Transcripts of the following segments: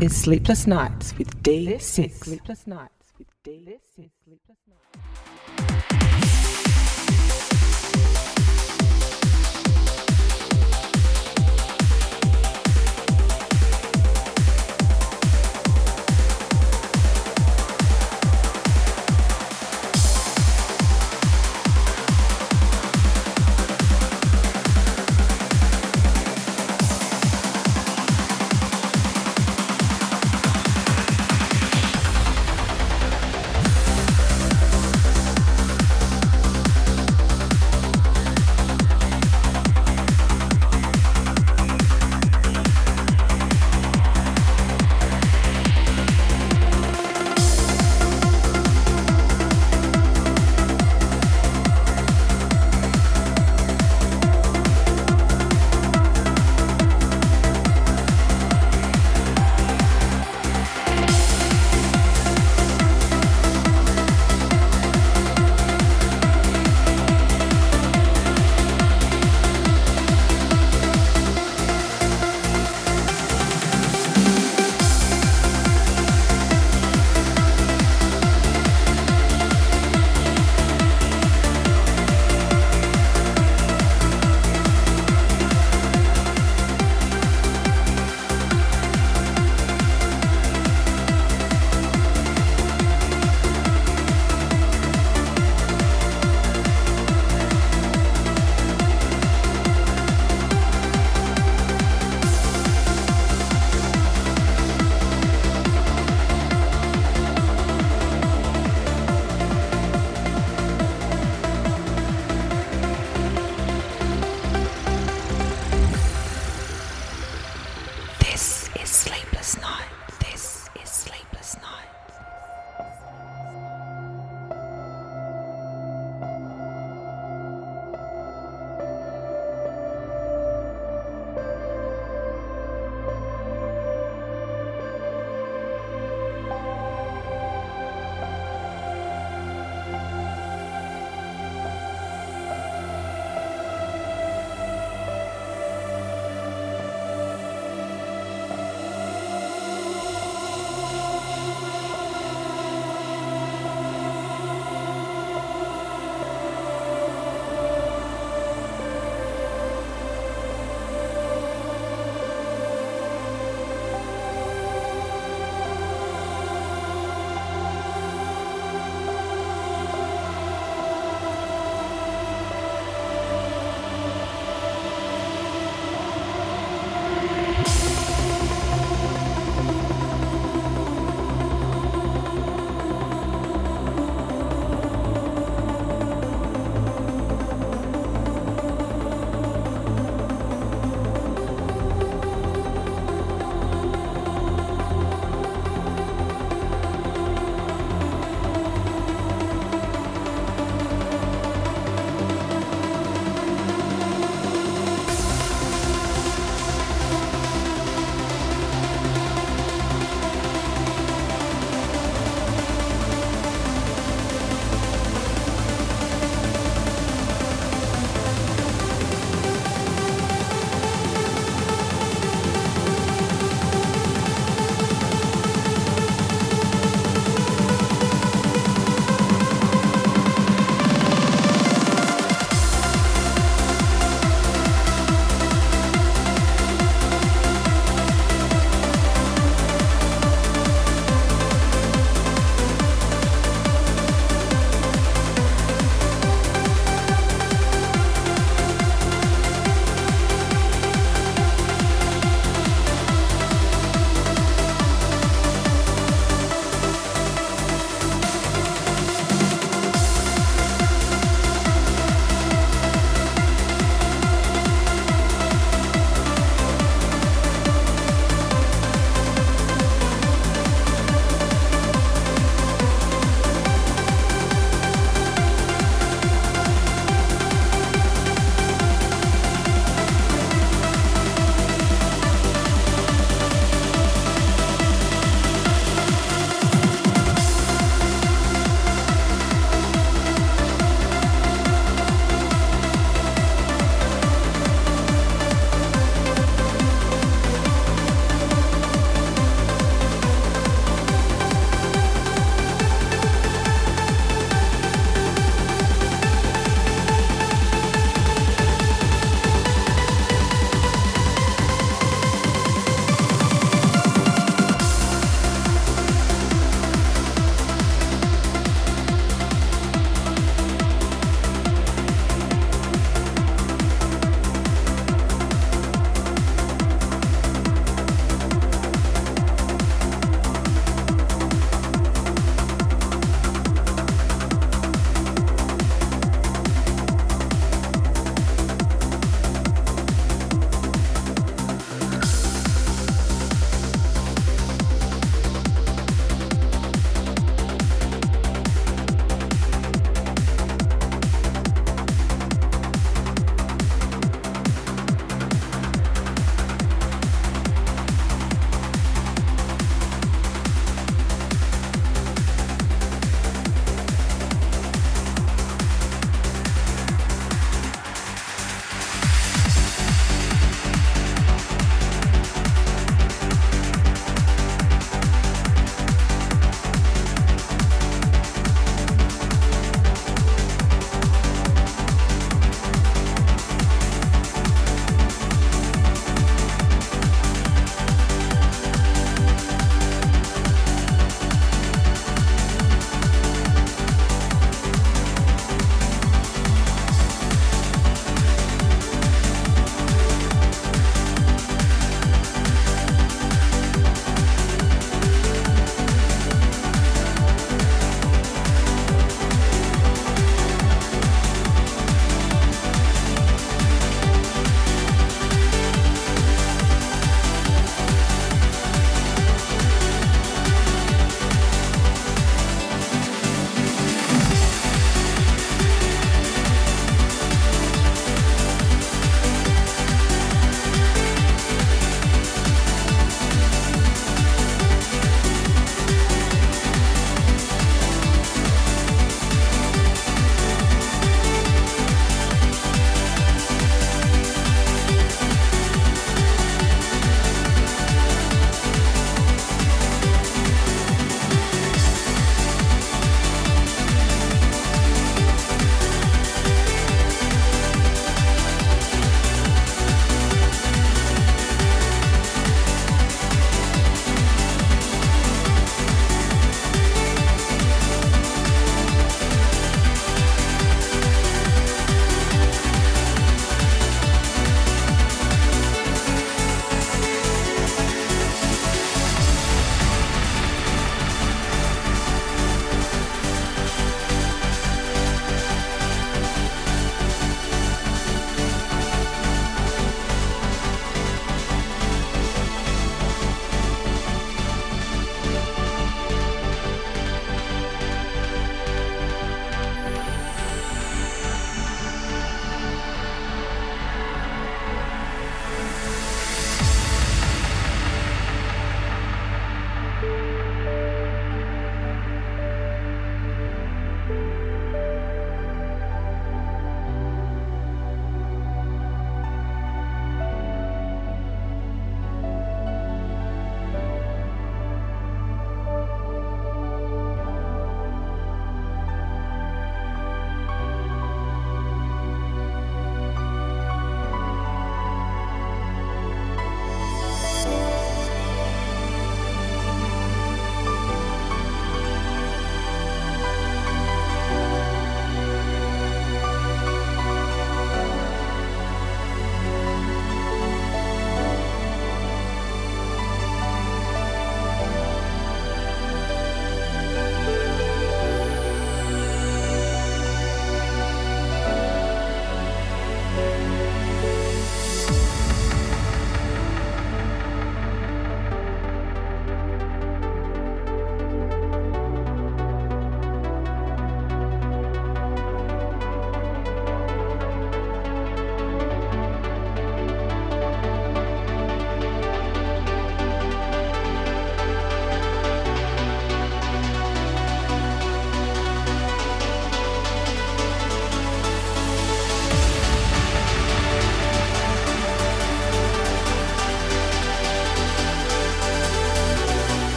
is Sleepless Nights with D6. Sleepless Nights with D6.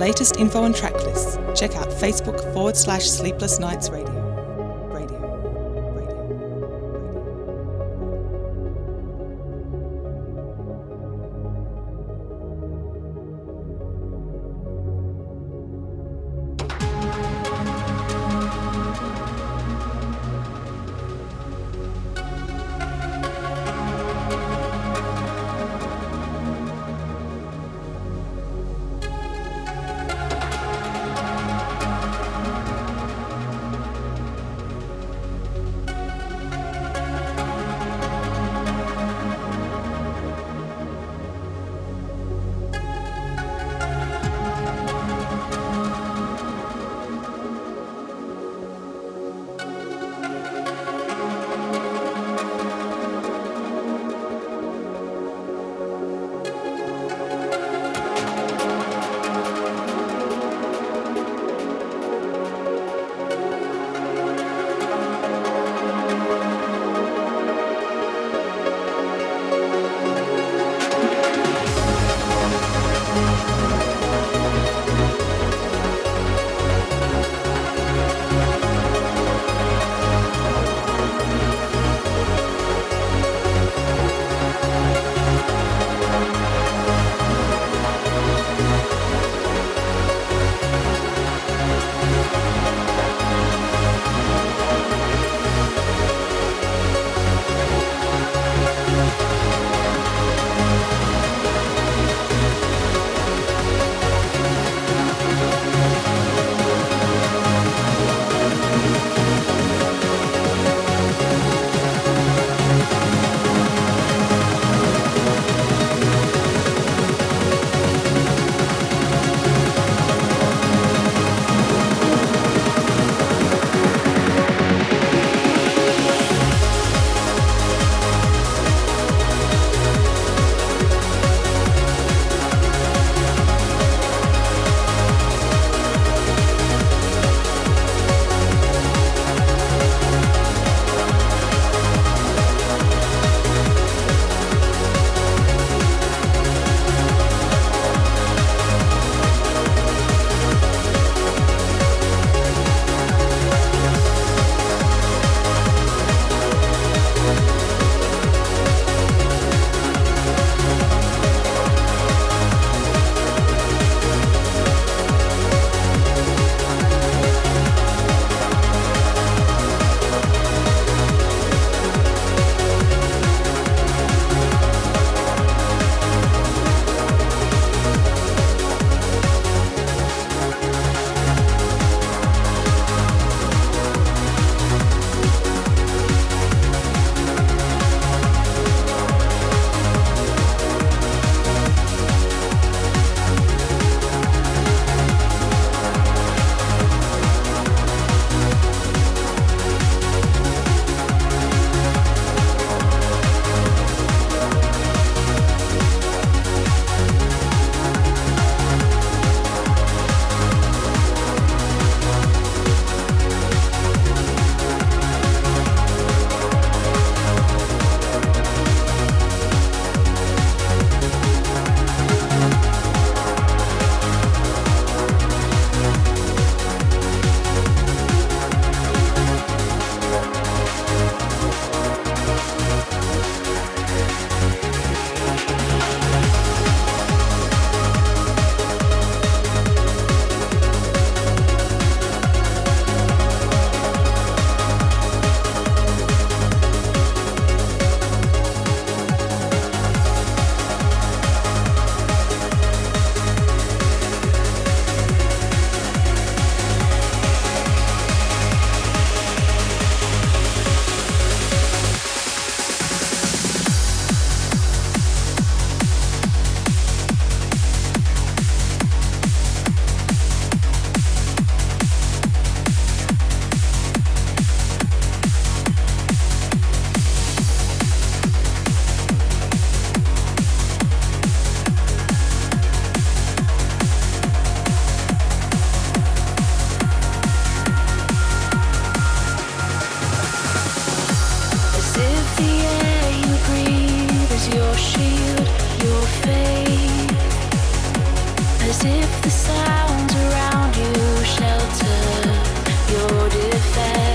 Latest info and track lists, check out Facebook forward slash Sleepless Nights Radio. If the sounds around you shelter your defense.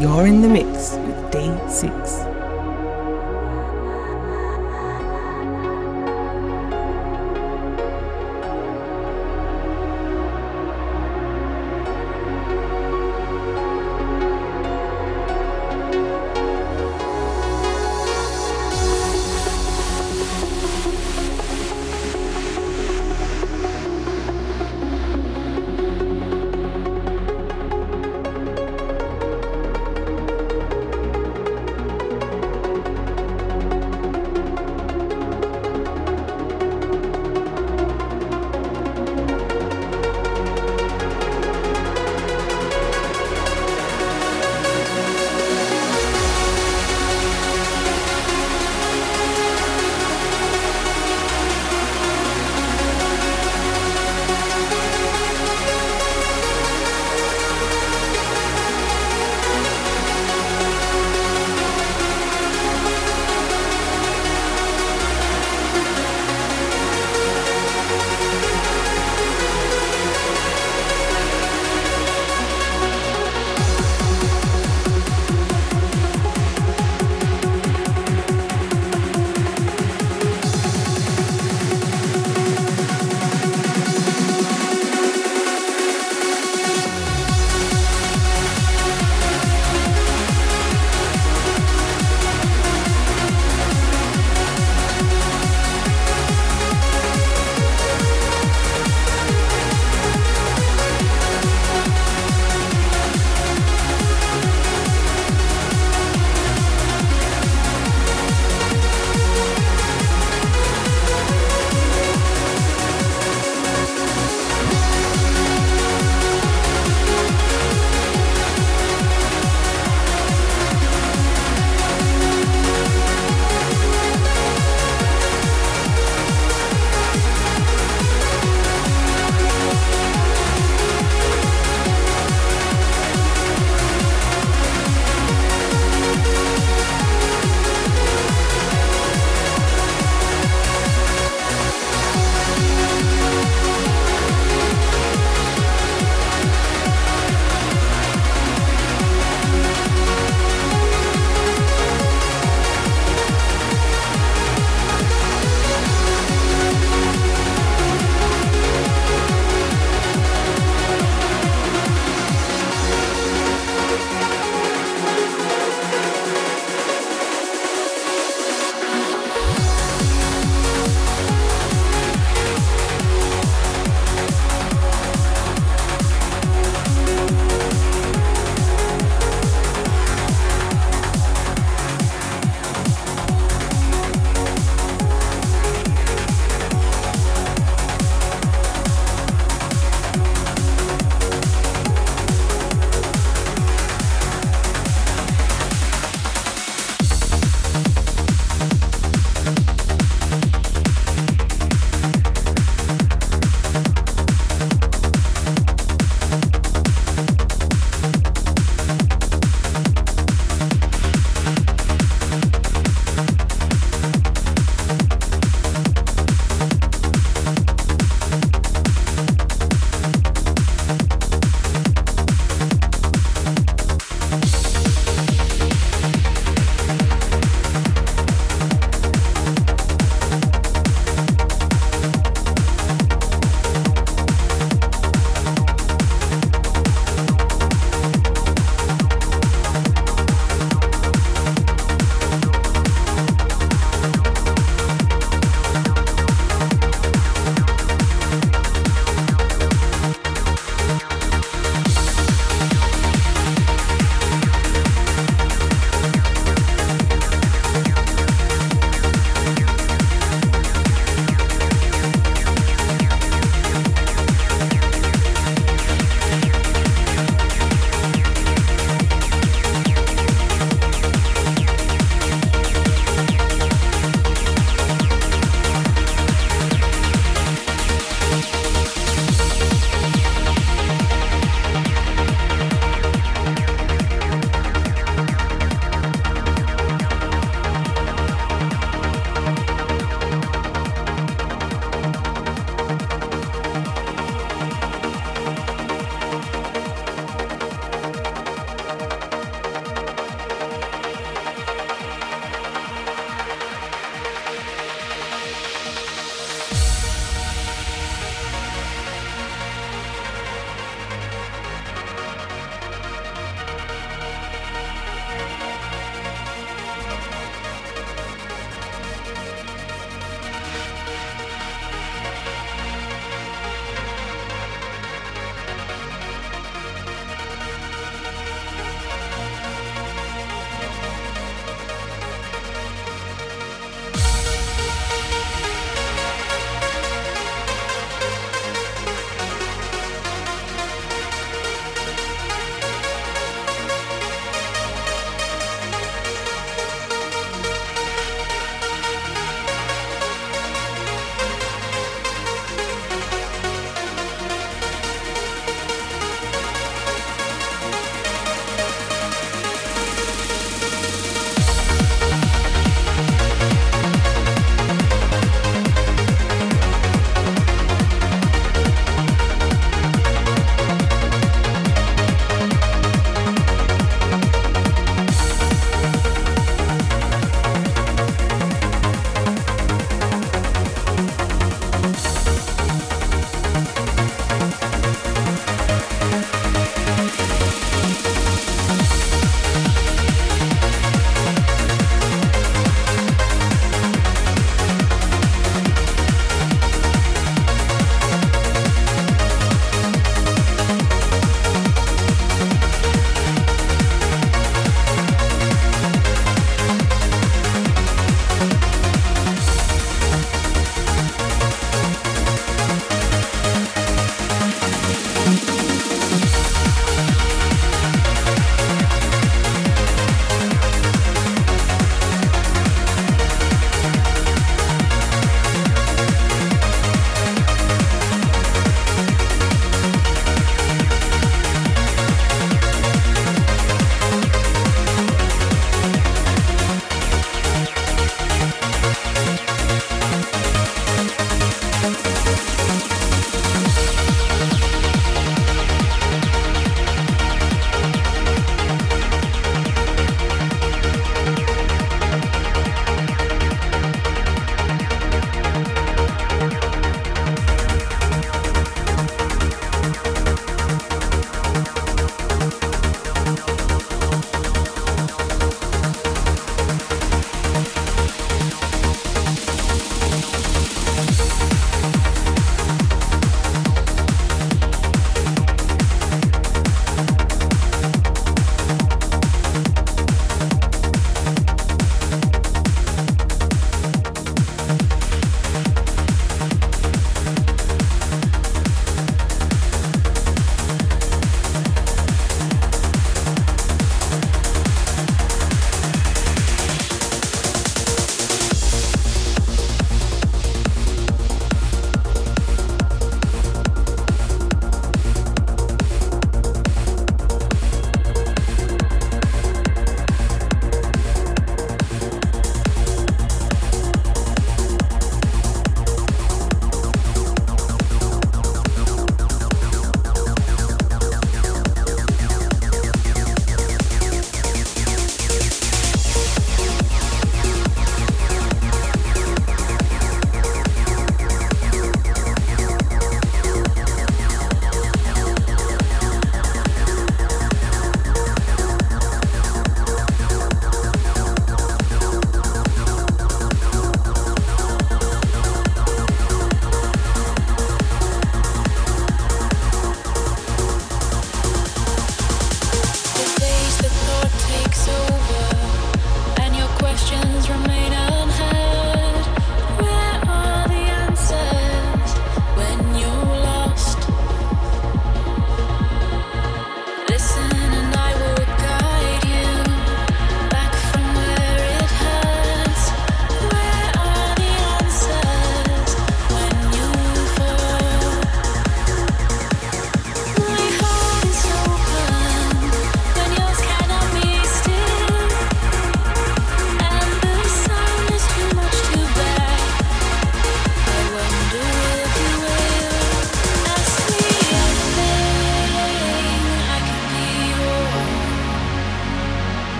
You're in the mix with D6.